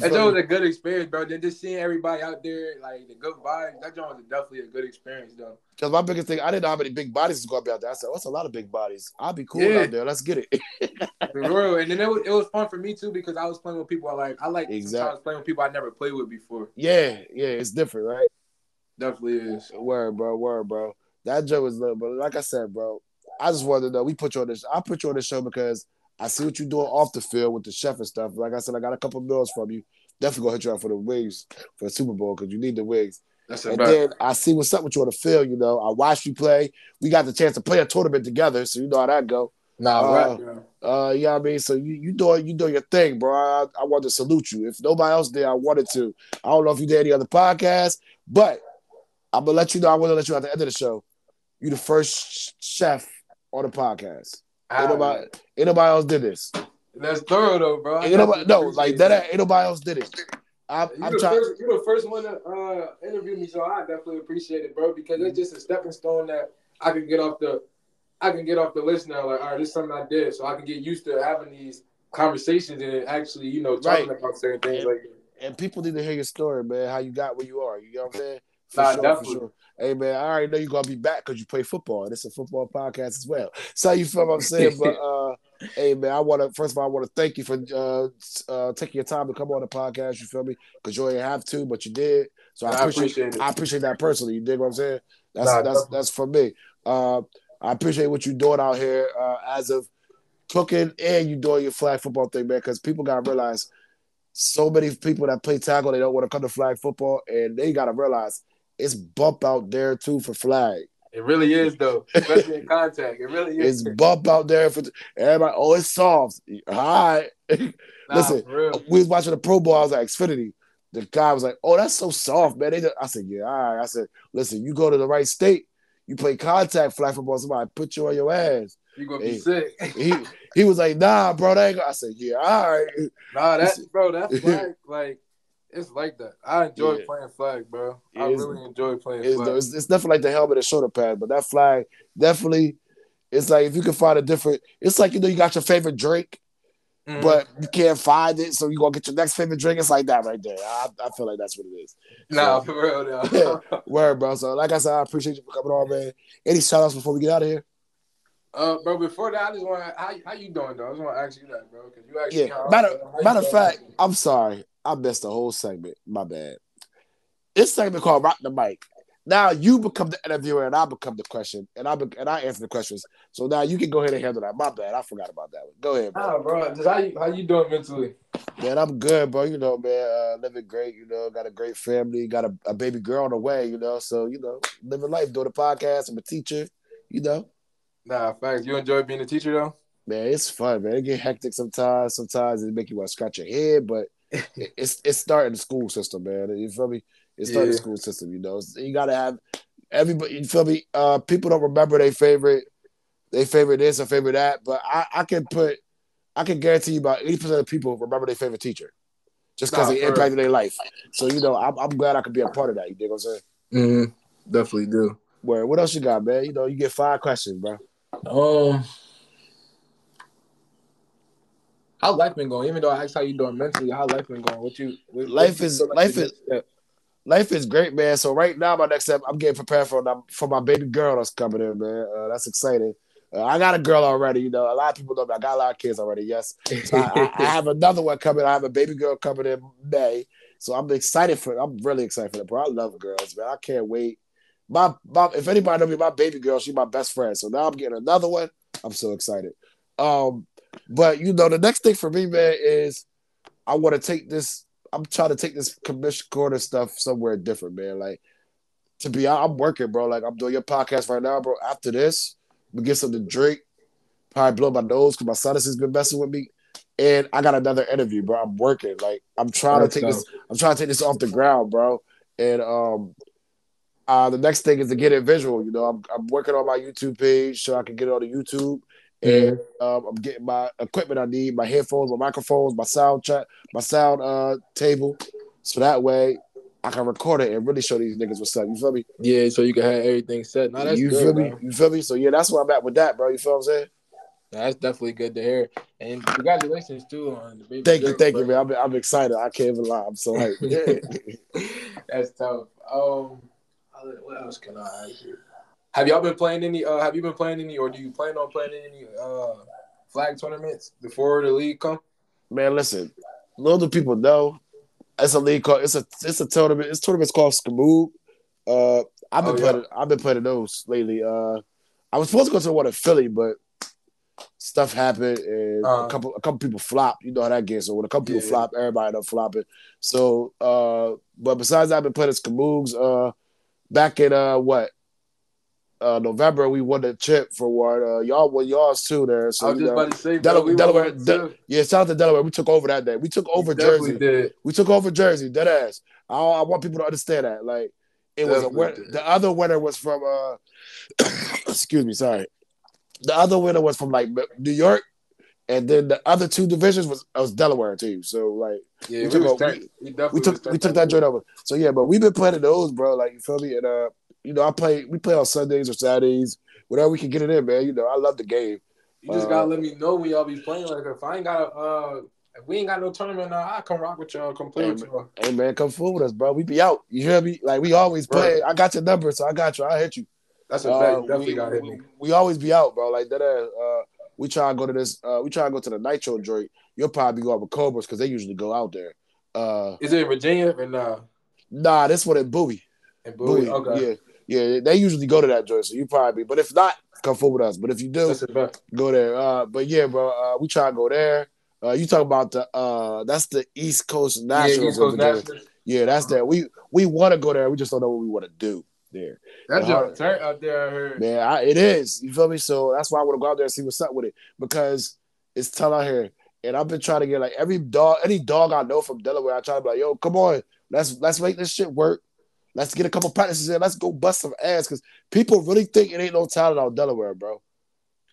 That was a good experience, bro. Then just seeing everybody out there, like the good vibes, that joint was definitely a good experience, though. Because my biggest thing, I didn't know how many big bodies was going to be out there. I said, "What's a lot of big bodies? I'll be cool Yeah. out there. Let's get it." Real. And then it was, it was fun for me too because I was playing with people I like. I like Exactly. playing with people I never played with before. yeah, yeah, it's different, right? Definitely is. Word, bro. Word, bro. That joke was lit, but like I said, bro, I just wanted to know. We put you on this. I put you on this show because I see what you're doing off the field with the chef and stuff. Like I said, I got a couple meals from you. Definitely gonna hit you out for the wigs for the Super Bowl because you need the wigs. That's a And fact. then I see what's up with you on the field. You know, I watched you play. We got the chance to play a tournament together, so you know how that go. Nah, Uh, right, bro. Uh, you know what I mean? So you you doing you doing your thing, bro. I, I want to salute you. If nobody else did, I wanted to. I don't know if you did any other podcast, but I'm gonna let you know. I want to let you know at the end of the show. You the first chef on the podcast. Ain't nobody, ain't nobody else did this. That's thorough though, bro. Ain't nobody, no, like that. Ain't nobody else did it. I'm, You I'm the, trying. first, you the first one to uh, interview me, so I definitely appreciate it, bro. Because it's just a stepping stone that I can get off the, I can get off the list now. Like, all right, this is something I did, so I can get used to having these conversations and actually, you know, talking Right. about certain things And- like that. And people need to hear your story, man. How you got where you are. You know what I'm saying? For Nah, sure, definitely. for sure. Hey man, I already know you're gonna be back because you play football, and it's a football podcast as well. So you feel what I'm saying? but uh, hey man, I want to first of all, I want to thank you for uh, uh, taking your time to come on the podcast. You feel me? Because you didn't have to, but you did. So I, I appreciate, appreciate it. I appreciate that personally. You dig what I'm saying? That's Nah, that's definitely. that's for me. Uh, I appreciate what you're doing out here uh, as of cooking and you doing your flag football thing, man. Because people gotta realize so many people that play tackle they don't want to come to flag football, and they gotta realize it's bump out there too for flag. It really is though, especially in contact. It really is. It's bump out there for everybody. Oh, it's soft. All right. Nah, listen, we was watching the Pro Bowl. I was at Xfinity. The guy was like, "Oh, that's so soft, man." They just, I said, "Yeah, all right." I said, "Listen, you go to the right state, you play contact flag football. Somebody put you on your ass." You gonna be sick. He he was like, "Nah, bro, that ain't." I said, "Yeah, all right." Nah, that Listen. bro, that flag, like, it's like that. I enjoy Yeah. playing flag, bro. I It's- really enjoy playing It's, flag. it's, it's definitely like the helmet and shoulder pad, but that flag definitely. It's like if you can find a different. It's like you know you got your favorite drink, Mhm. but you can't find it, so you gonna get your next favorite drink. It's like that right there. I, I feel like that's what it is. nah, so- for real though. Word, bro. So like I said, I appreciate you for coming on, man. Any shout outs before we get out of here? uh, bro, before that, I just want to how how you doing though? I just want to ask you that, bro, because you actually. Yeah. Matter, matter of fact, I'm sorry. I missed the whole segment. My bad. This segment called Rock the Mic. Now you become the interviewer and I become the question and I be, and I answer the questions. So now you can go ahead and handle that. My bad. I forgot about that one. Go ahead, bro. Nah, bro, just how you how you doing mentally? Man, I'm good, bro. You know, man, uh, living great. You know, got a great family, got a, a baby girl on the way. You know, so you know, living life, doing a podcast. I'm a teacher. You know, Nah, facts. You enjoy being a teacher though? man, it's fun, man. It get hectic sometimes. Sometimes it make you want to scratch your head, but it's it's starting the school system, man. You feel me? It's starting the school system. You know, you gotta have everybody. You feel me? Uh, people don't remember their favorite, they favorite this or favorite that, but I I can put, I can guarantee you about eighty percent of people remember their favorite teacher, just because Nah, they for real. impacted their life. So you know, I'm I'm glad I could be a part of that. You dig what I'm saying? Mm-hmm. Definitely do. Where what else you got, man? You know, you get five questions, bro. Um, how life been going? Even though I asked how you doing mentally, how life been going? What you? What, Life what you is- life is- life is great, man. So right now, my next step, I'm getting prepared for for my baby girl that's coming in, man. Uh, that's exciting. Uh, I got a girl already. You know, a lot of people know me. I got a lot of kids already. Yes, so I, I, I have another one coming. I have a baby girl coming in May. So I'm excited for. It. I'm really excited for that, bro. I love girls, man. I can't wait. My, my if anybody know me, my baby girl, she's my best friend. So now I'm getting another one. I'm so excited. Um, but you know, the next thing for me, man, is I want to take this. I'm trying to take this commission corner stuff somewhere different, man. Like to be, I'm working, bro. Like I'm doing your podcast right now, bro. After this, we get something to drink. Probably blow my nose because my sinus has been messing with me. And I got another interview, bro. I'm working. Like I'm trying That's to take dope. this. I'm trying to take this off the ground, bro. And um, uh, the next thing is to get it visual. You know, I'm I'm working on my YouTube page so I can get it on the YouTube. And um, I'm getting my equipment I need, my headphones, my microphones, my sound track, my sound uh table, so that way I can record it and really show these niggas what's up. You feel me? Yeah, so you can have everything set. No, that's you good, feel me? bro. You feel me? So yeah, that's where I'm at with that, bro. You feel what I'm saying? That's definitely good to hear. And congratulations too on the baby. Thank you, girl, thank you, man. I'm, I'm excited. I can't even lie. I'm so hyped. That's tough. Um, what else can I ask you? Have y'all been playing any? Uh, have you been playing any, or do you plan on playing any uh flag tournaments before the league come? man, listen. Little do people know, it's a league called. It's a it's a tournament. It's tournaments called Skamoog. Uh, I've been Oh, yeah. playing. I've been playing those lately. Uh, I was supposed to go to one in Philly, but stuff happened and Uh-huh. a couple a couple people flopped. You know how that gets. So when a couple people Yeah. flop, everybody end up flopping. So, uh, but besides that, I've been playing Skamoogs. Uh, back in uh what. Uh, November we won the chip for what Uh, y'all won y'all's too there. So I was just know, about to say, bro, we Delaware- were too. yeah, south of Delaware. We took over that day. We took over We Jersey. Did. We took over Jersey, dead ass. I, I want people to understand that. Like it was a Definitely did. the other winner was from uh excuse me, sorry. The other winner was from like New York, and then the other two divisions was was Delaware too. So like Yeah, We we, took over- we definitely we took we took that joint over. So yeah, but we've been playing those, bro. Like you feel me? And uh, you know, I play we play on Sundays or Saturdays, whatever we can get it in, man. You know, I love the game. You just Uh, gotta let me know when y'all be playing. Like if I ain't got uh if we ain't got no tournament now, I come rock with y'all, come play Hey, with y'all. Hey man, come fool with us, bro. We be out. You hear me? Like we always play. I got your number, so I got you. I hit you. That's a Uh, fact. You definitely we, gotta hit me. we always be out, bro. Like that. Uh, we try to go to this. Uh, we try to go to the Nitro joint. You'll probably go out with Cobras because they usually go out there. Uh, Is it in Virginia or nah? nah, this one in Bowie. In Bowie. Okay. Yeah, yeah. They usually go to that joint, so you probably. Be. But if not, come forward with us. But if you do, go there. Uh, but yeah, bro, uh, we try to go there. Uh, you talk about the uh, that's the East Coast Yeah, East Coast. Nationals. Yeah, that's that. We we want to go there. We just don't know what we want to do there. That's Uh, turn out there. I heard. Man, I, it is. You feel me? So that's why I want to go out there and see what's up with it because it's tough out here. And I've been trying to get like every dog, any dog I know from Delaware. I try to be like, yo, come on, let's let's make this shit work. Let's get a couple practices in. Let's go bust some ass because people really think it ain't no talent out Delaware, bro.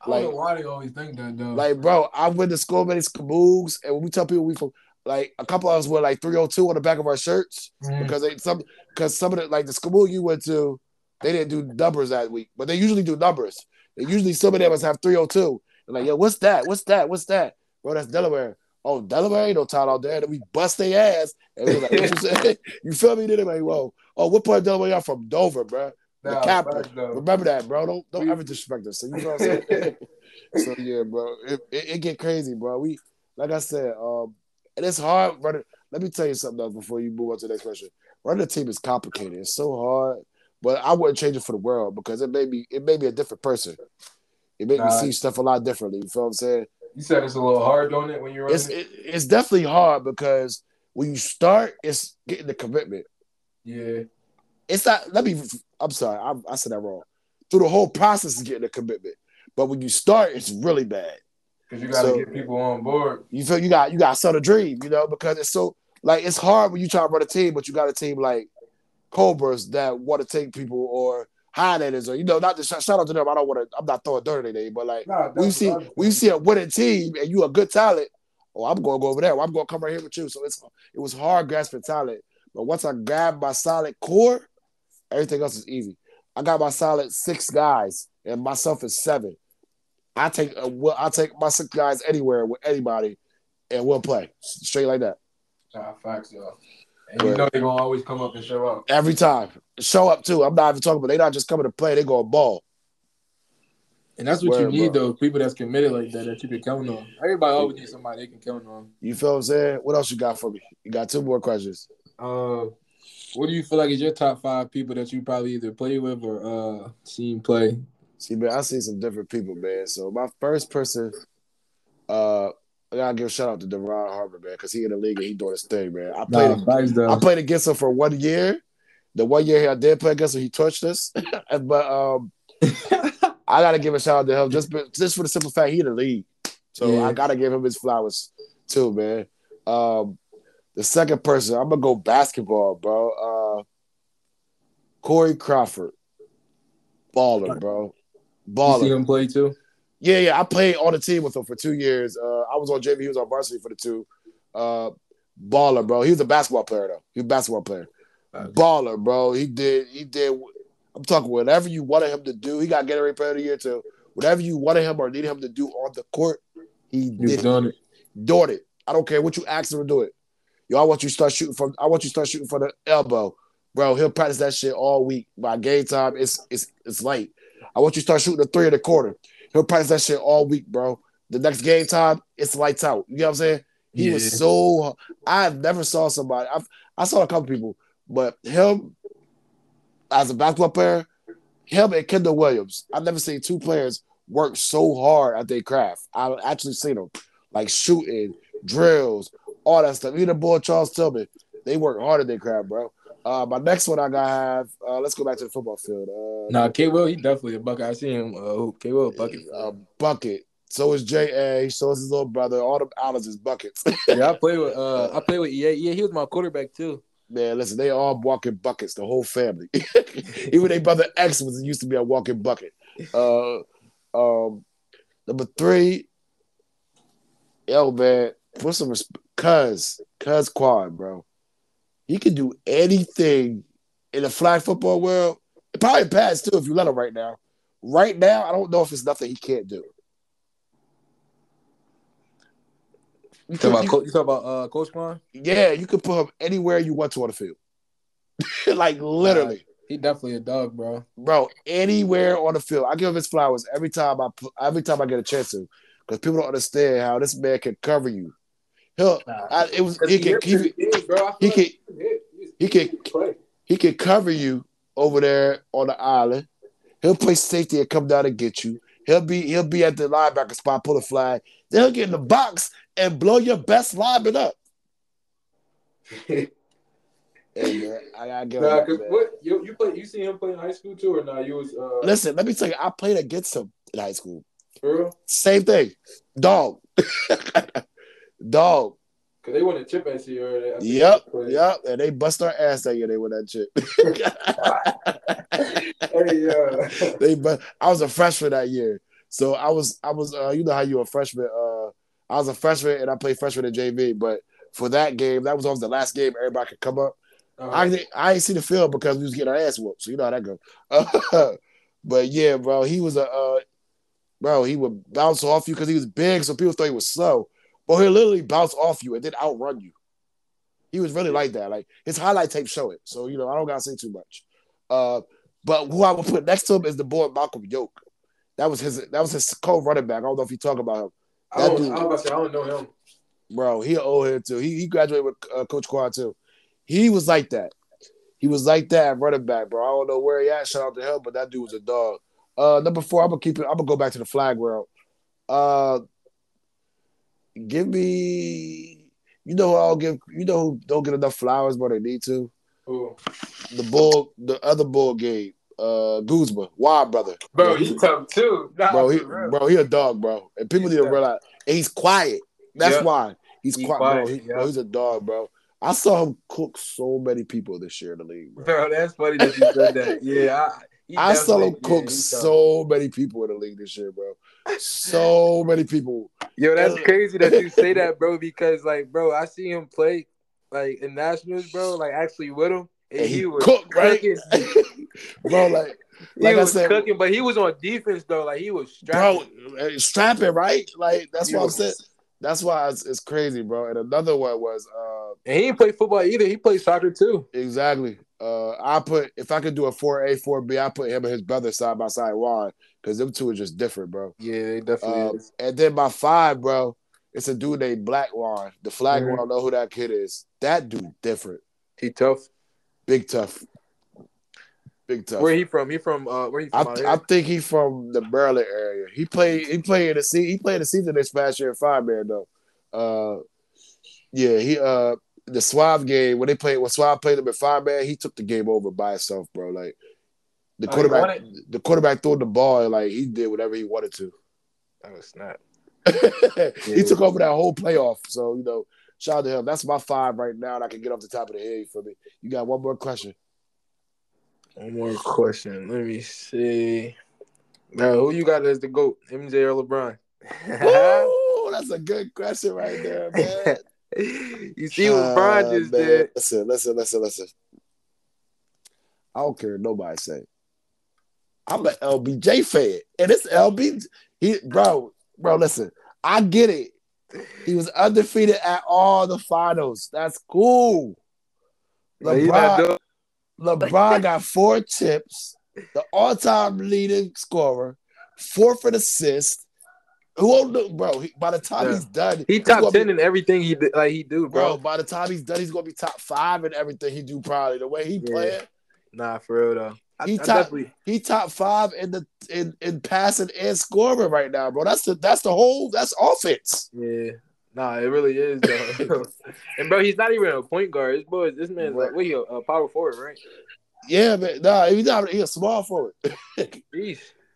I don't like- know why they always think that though. Like, bro, I went to school many Skaboogs, and when we tell people we from like a couple of us were like 302 on the back of our shirts Mhm. because they some because some of the like the Skaboog you went to, they didn't do numbers that week, but they usually do numbers. They usually some of them have 302. And like, yo, what's that? What's that? What's that? Bro, that's Delaware. Oh, Delaware ain't no talent out there. Then we bust their ass. And like, what you say? You feel me? Then they like, whoa. Oh, what part of Delaware y'all from? Dover, bro. The Nah, capital. Remember that, bro. Don't don't ever disrespect us. So you know what I'm saying? so yeah, bro. It, it, it get crazy, bro. We like I said, um, and it's hard running. Let me tell you something else before you move on to the next question. Running a team is complicated. It's so hard, but I wouldn't change it for the world because it made me it made me a different person. It made me see stuff a lot differently. You feel what I'm saying? You said it's a little hard, don't it, when you're running? It's it, it's definitely hard because when you start, it's getting the commitment. yeah. It's not. Let me. I'm sorry. I, I said that wrong. Through the whole process is getting the commitment, but when you start, it's really bad. Because you got to So- get people on board. You feel you got you got to sell the dream, you know, because it's so like it's hard when you try to run a team, but you got a team like Cobras that want to take people or Highlanders or you know, not to shout out to them. I don't want to. I'm not throwing dirt in their but like Nah, we see we see a winning team and you a good talent. Oh, I'm gonna go over there. I'm gonna come right here with you. So it's it was hard grasping talent, but once I grabbed my solid core, everything else is easy. I got my solid six guys and myself is seven. I take uh, well, I take my six guys anywhere with anybody, and we'll play straight like that Nah, facts, yo. And you know they're going to always come up and show up. every time. Show up too. I'm not even talking, about they not just coming to play. They go ball. And that's what you need, bro. though. People that's committed like that, that you can count on. Everybody always needs somebody they can count on. You feel what I'm saying? What else you got for me? You got two more questions. Uh, what do you feel like is your top five people that you probably either play with or uh seen play? See, man, I see some different people, man. So my first person, uh, I gotta give a shout out to Deron Harper, man, because he in the league and he doing his thing, man. I played, Nah, though. I played against him for one year. The one year I did play against him, he touched us. but um, I gotta give a shout out to him just just for the simple fact he in the league. So Yeah. I gotta give him his flowers too, man. Um, the second person, I'm gonna go basketball, bro. Uh, Corey Crawford, baller, bro, baller. you see him play too? Yeah, yeah. I played on the team with him for two years. Uh, I was on JV. He was on varsity for the two. Uh, baller, bro. He was a basketball player though. He was a basketball player. Baller, bro. He did. He did. I'm talking whatever you wanted him to do. He got Gatorade Player of the Year too. Whatever you wanted him or needed him to do on the court, he You've did. done it. Doing it. I don't care what you ask him to do it. Yo, I want you to start shooting from. I want you to start shooting from the elbow, bro. He'll practice that shit all week. By game time, it's it's it's late. I want you to start shooting the three in the quarter. He'll practice that shit all week, bro. The next game time, it's lights out. You know what I'm saying? He Yeah. was so. I never saw somebody. I've, I saw a couple people, but him as a basketball player, him and Kendall Williams. I've never seen two players work so hard at their craft. I've actually seen them like shooting, drills, all that stuff. Even the boy Charles Tillman, they work hard at their craft, bro. Uh, my next one I gotta have. Uh, let's go back to the football field. Uh, Nah, K Will, he definitely a bucket. I see him. Uh. K Will, bucket. a bucket. So is J.A. So is his little brother. All them Allen's is buckets. yeah, I play with. Uh, I play with EA. Yeah, he was my quarterback too. Man, listen, they all walking buckets, the whole family. Even their brother X was used to be a walking bucket. Uh, um, number three, yo, man, put some respect. Cuz, Cuz Quan, bro. He can do anything in the flag football world. Probably pass too if you let him right now. Right now, I don't know if it's nothing he can't do. You You talk about, you- you talk about uh, Coach Quan? yeah, you could put him anywhere you want to on the field. like literally, He definitely a dog, bro. bro, anywhere on the field. I give him his flowers every time I every time I get a chance to. because people don't understand how this man can cover you. He'll, Nah. I, it was he can hit he, bro. He like can- hit. he can- he can cover you over there on the island. He'll play safety and come down and get you. He'll be he'll be at the linebacker spot, pull a flag. Then he'll get in the box and blow your best lineman up. Hey man, I gotta give him Nah, that, cause what you you play? You seen him play in high school too, or nah? You was uh, Listen, let me tell you, I played against him in high school. for real? Same thing, dog, dog. Cause they won a chip at year. I Yep, yep, and they bust our ass that year. They won that chip. Hey, yeah. they but I was a freshman that year. So I was I was uh you know how you a freshman uh I was a freshman and I played freshman at JV, but for that game, that was always the last game everybody could come up. Uh, I didn't- I ain't see the field because we was getting our ass whooped. So you know how that go. Uh, but yeah, bro, he was a uh bro, he would bounce off you because he was big, so people thought he was slow. But he'll literally bounce off you and then outrun you. He was really like that. Like his highlight tape show it. So you know, I don't gotta say too much. Uh but who I would put next to him is the boy Malcolm Yoke. That was his that was his co-running back. I don't know if you talk about him. I don't, dude- I was about to say I don't know him. Bro, he an old head too. He he graduated with uh, Coach Quan too. He was like that. He was like that running back, bro. I don't know where he at. Shout out to him, but that dude was a dog. Uh, number four, I'm gonna keep it. I'm gonna go back to the flag world. Uh, give me. You know who I'll give. You know who don't get enough flowers, but they need to. Ooh. The bull, the other bull game. Uh, Guzma, Wild brother. Bro, he's tough too. Nah, bro, he, bro, he a dog, bro. And people He's need to realize. And he's quiet. That's Yeah. why he's He quiet, quiet, bro. He, yeah. bro. He's a dog, bro. I saw him cook so many people this year in the league, bro. Bro, that's funny that you said that. Yeah, I, I saw him yeah, cook tough. so many people in the league this year, bro. So many people. Yo, that's crazy that you say that, bro. Because like, bro, I see him play like in nationals, bro. Like actually with him, and, And he, he was cooked, right? Cooking. bro, like, He Like I was said- cooking, but he was on defense though. Like he was bro, strapping. uh, strapping, right? Like, that's He what I'm saying. That's why it's, it's crazy, bro. And another one was uh And he didn't play football either. He played soccer too. exactly. Uh I put if I could do a four A, four B, I put him and his brother side by side. Why? Because them two are just different, bro. Yeah, they definitely Um, is. and then my five, bro, it's a dude named Black Juan. The flag Mhm. one, I don't know who that kid is. That dude different. He tough. Big tough. Big tough. Where he from? He from uh where he I, from? out here? I think he from the Maryland area. He played he played in the se- he played the season this past year in five man though. Uh yeah, he uh the Suave game when they played when Suave played him in five man, he took the game over by himself, bro. Like the Oh, quarterback won the quarterback threw the ball and like he did whatever he wanted to. that was snap. he took over that whole playoff. So, you know, shout out to him. That's my five right now, and I can get off the top of the head for me. You got one more question. One more question. Let me see. Now, who you got as the GOAT? MJ or LeBron? Ooh, that's a good question right there, man. you see what LeBron Uh, just man. did? Listen, listen, listen, listen. I don't care what nobody say. I'm an LBJ fan, and it's LB. He, bro, bro, listen. I get it. He was undefeated at all the finals. That's cool. But he not LeBron, LeBron got four tips, the all-time leading scorer, fourth in assist. Who won't bro? He, by the time Yeah. he's done, He he's top ten be- in everything he did, like he do, bro. bro. By the time he's done, he's gonna be top five in everything he do. Probably the way he Yeah. playing, Nah, for real though. I, He I top- definitely. he top five in the in, in passing and scoring right now, bro. That's the that's the whole that's offense. Yeah. Nah, it really is though. and bro, he's not even a point guard. This boy, this man's like, what he a, a power forward, right? Yeah, man. Nah, he's not. He's a small forward.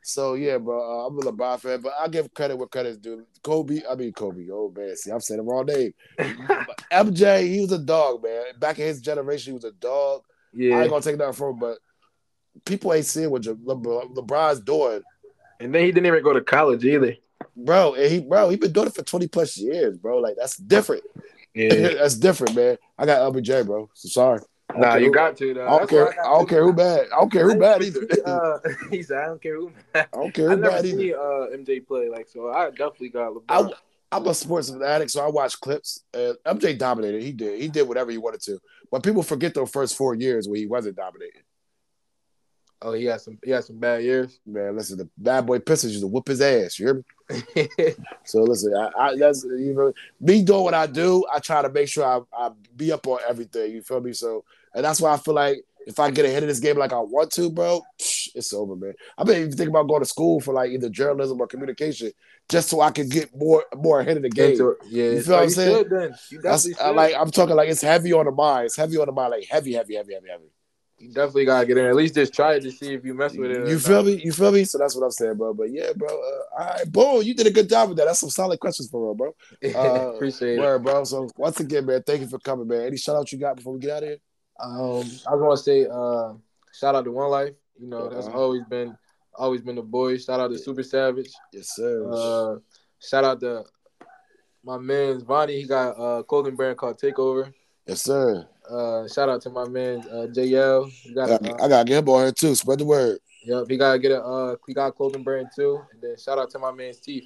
So yeah, bro. Uh, I'm a LeBron fan, but I give credit where credit's due. Kobe, I mean Kobe. Oh man, see, I'm saying the wrong name. MJ, he was a dog, man. Back in his generation, he was a dog. Yeah, I ain't gonna take that from him, but people ain't seeing what Le- Le- LeBron's doing, And then he didn't even go to college either. Bro. And he, bro, he been doing it for 20 plus years, bro. Like that's different. Yeah. that's different, man. I got LBJ, bro. So sorry. I nah, you who- got to though. I don't care. got I don't care who bad. I don't care who bad either. Uh, he said, "I don't care who." I don't care I who never bad either. seen uh, MJ play like so. I definitely got I, LeBron. I'm a sports fanatic, so I watch clips. And MJ dominated. He did. He did whatever he wanted to. But people forget those first four years where he wasn't dominating. Oh, he had some he had some bad years. Man, listen, the bad boy Pistons used to whoop his ass. You hear me? so listen, I, I that's you know me doing what I do. I try to make sure I, I be up on everything. You feel me? So and that's why I feel like if I get ahead of this game like I want to, bro, it's over, man. I've been even thinking about going to school for like either journalism or communication, just so I can get more more ahead of the game. yeah, you feel what I'm saying? Should, then. You That's definitely I like I'm talking like it's heavy on the mind. It's heavy on the mind, like heavy, heavy, heavy, heavy, heavy. You definitely gotta get in. At least just try it to see if you mess with it. You not. feel me? You feel me? So that's what I'm saying, bro. But yeah, bro. Uh, all right, boom. You did a good job with that. That's some solid questions for real, bro. Uh, Appreciate it. Word, bro. So once again, man, thank you for coming, man. Any shout out you got before we get out of here? Um, I was gonna say, uh, shout out to One Life. You know, that's Uh-huh. always been, always been the boys. Shout out to Super Savage. Yes, sir. Uh, shout out to my man's Vonnie. He got a clothing brand called Takeover. yes, sir. Uh, shout out to my man uh, JL. He I got, got, uh, I got to get him on here too. Spread the word. yep, he gotta get a uh, he got a clothing brand too. And then shout out to my man's Teeth.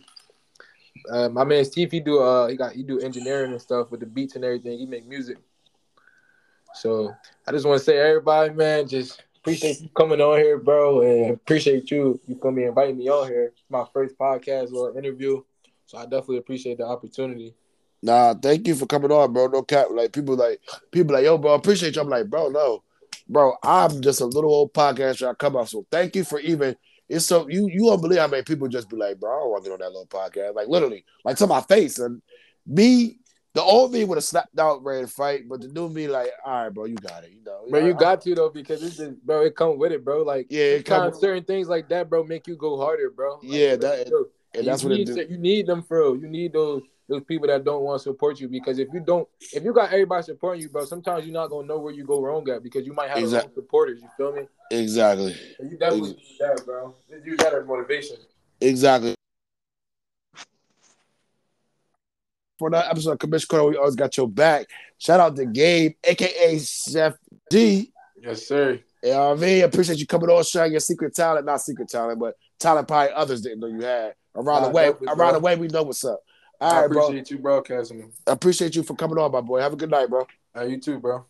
Uh, my man's Teeth, he do uh, he got he do engineering and stuff with the beats and everything. He make music. So I just want to say, everybody, man, just appreciate you coming on here, bro, and appreciate you you me inviting me on here. It's My first podcast or interview, so I definitely appreciate the opportunity. Nah, thank you for coming on, bro. No cap. Like people like people like, yo, bro, I appreciate you. I'm like, bro, no. Bro, I'm just a little old podcaster. I come out. So thank you for even it's so you you won't believe how many people just be like, bro, I don't want to get on that little podcast. Like literally, like to my face. And me, the old me would have slapped out ready to fight, but the new me, like, all right, bro, you got it. You know, Bro, you got to though because it's just, bro, it come with it, bro. Like Yeah, it come- certain things like that, bro, make you go harder, bro. Like, Yeah, that- do. and that's what it do. you need them bro. You need those those people that don't want to support you because if you don't, if you got everybody supporting you, bro, sometimes you're not gonna know where you go wrong at because you might have the Exact- wrong supporters. You feel me? Exactly. So you definitely need that, bro. You got that motivation. Exactly. For that episode of Commission Corner, we always got your back. Shout out to Gabe, aka Chef D. Yes, sir. You know what I mean? Appreciate you coming on, sharing your secret talent. Not secret talent, but talent probably others didn't know you had. Around Nah, the way, around bro. the way, we know what's up. I All right, bro. appreciate you broadcasting. I appreciate you for coming on, my boy. Have a good night, bro. Uh, you too, bro.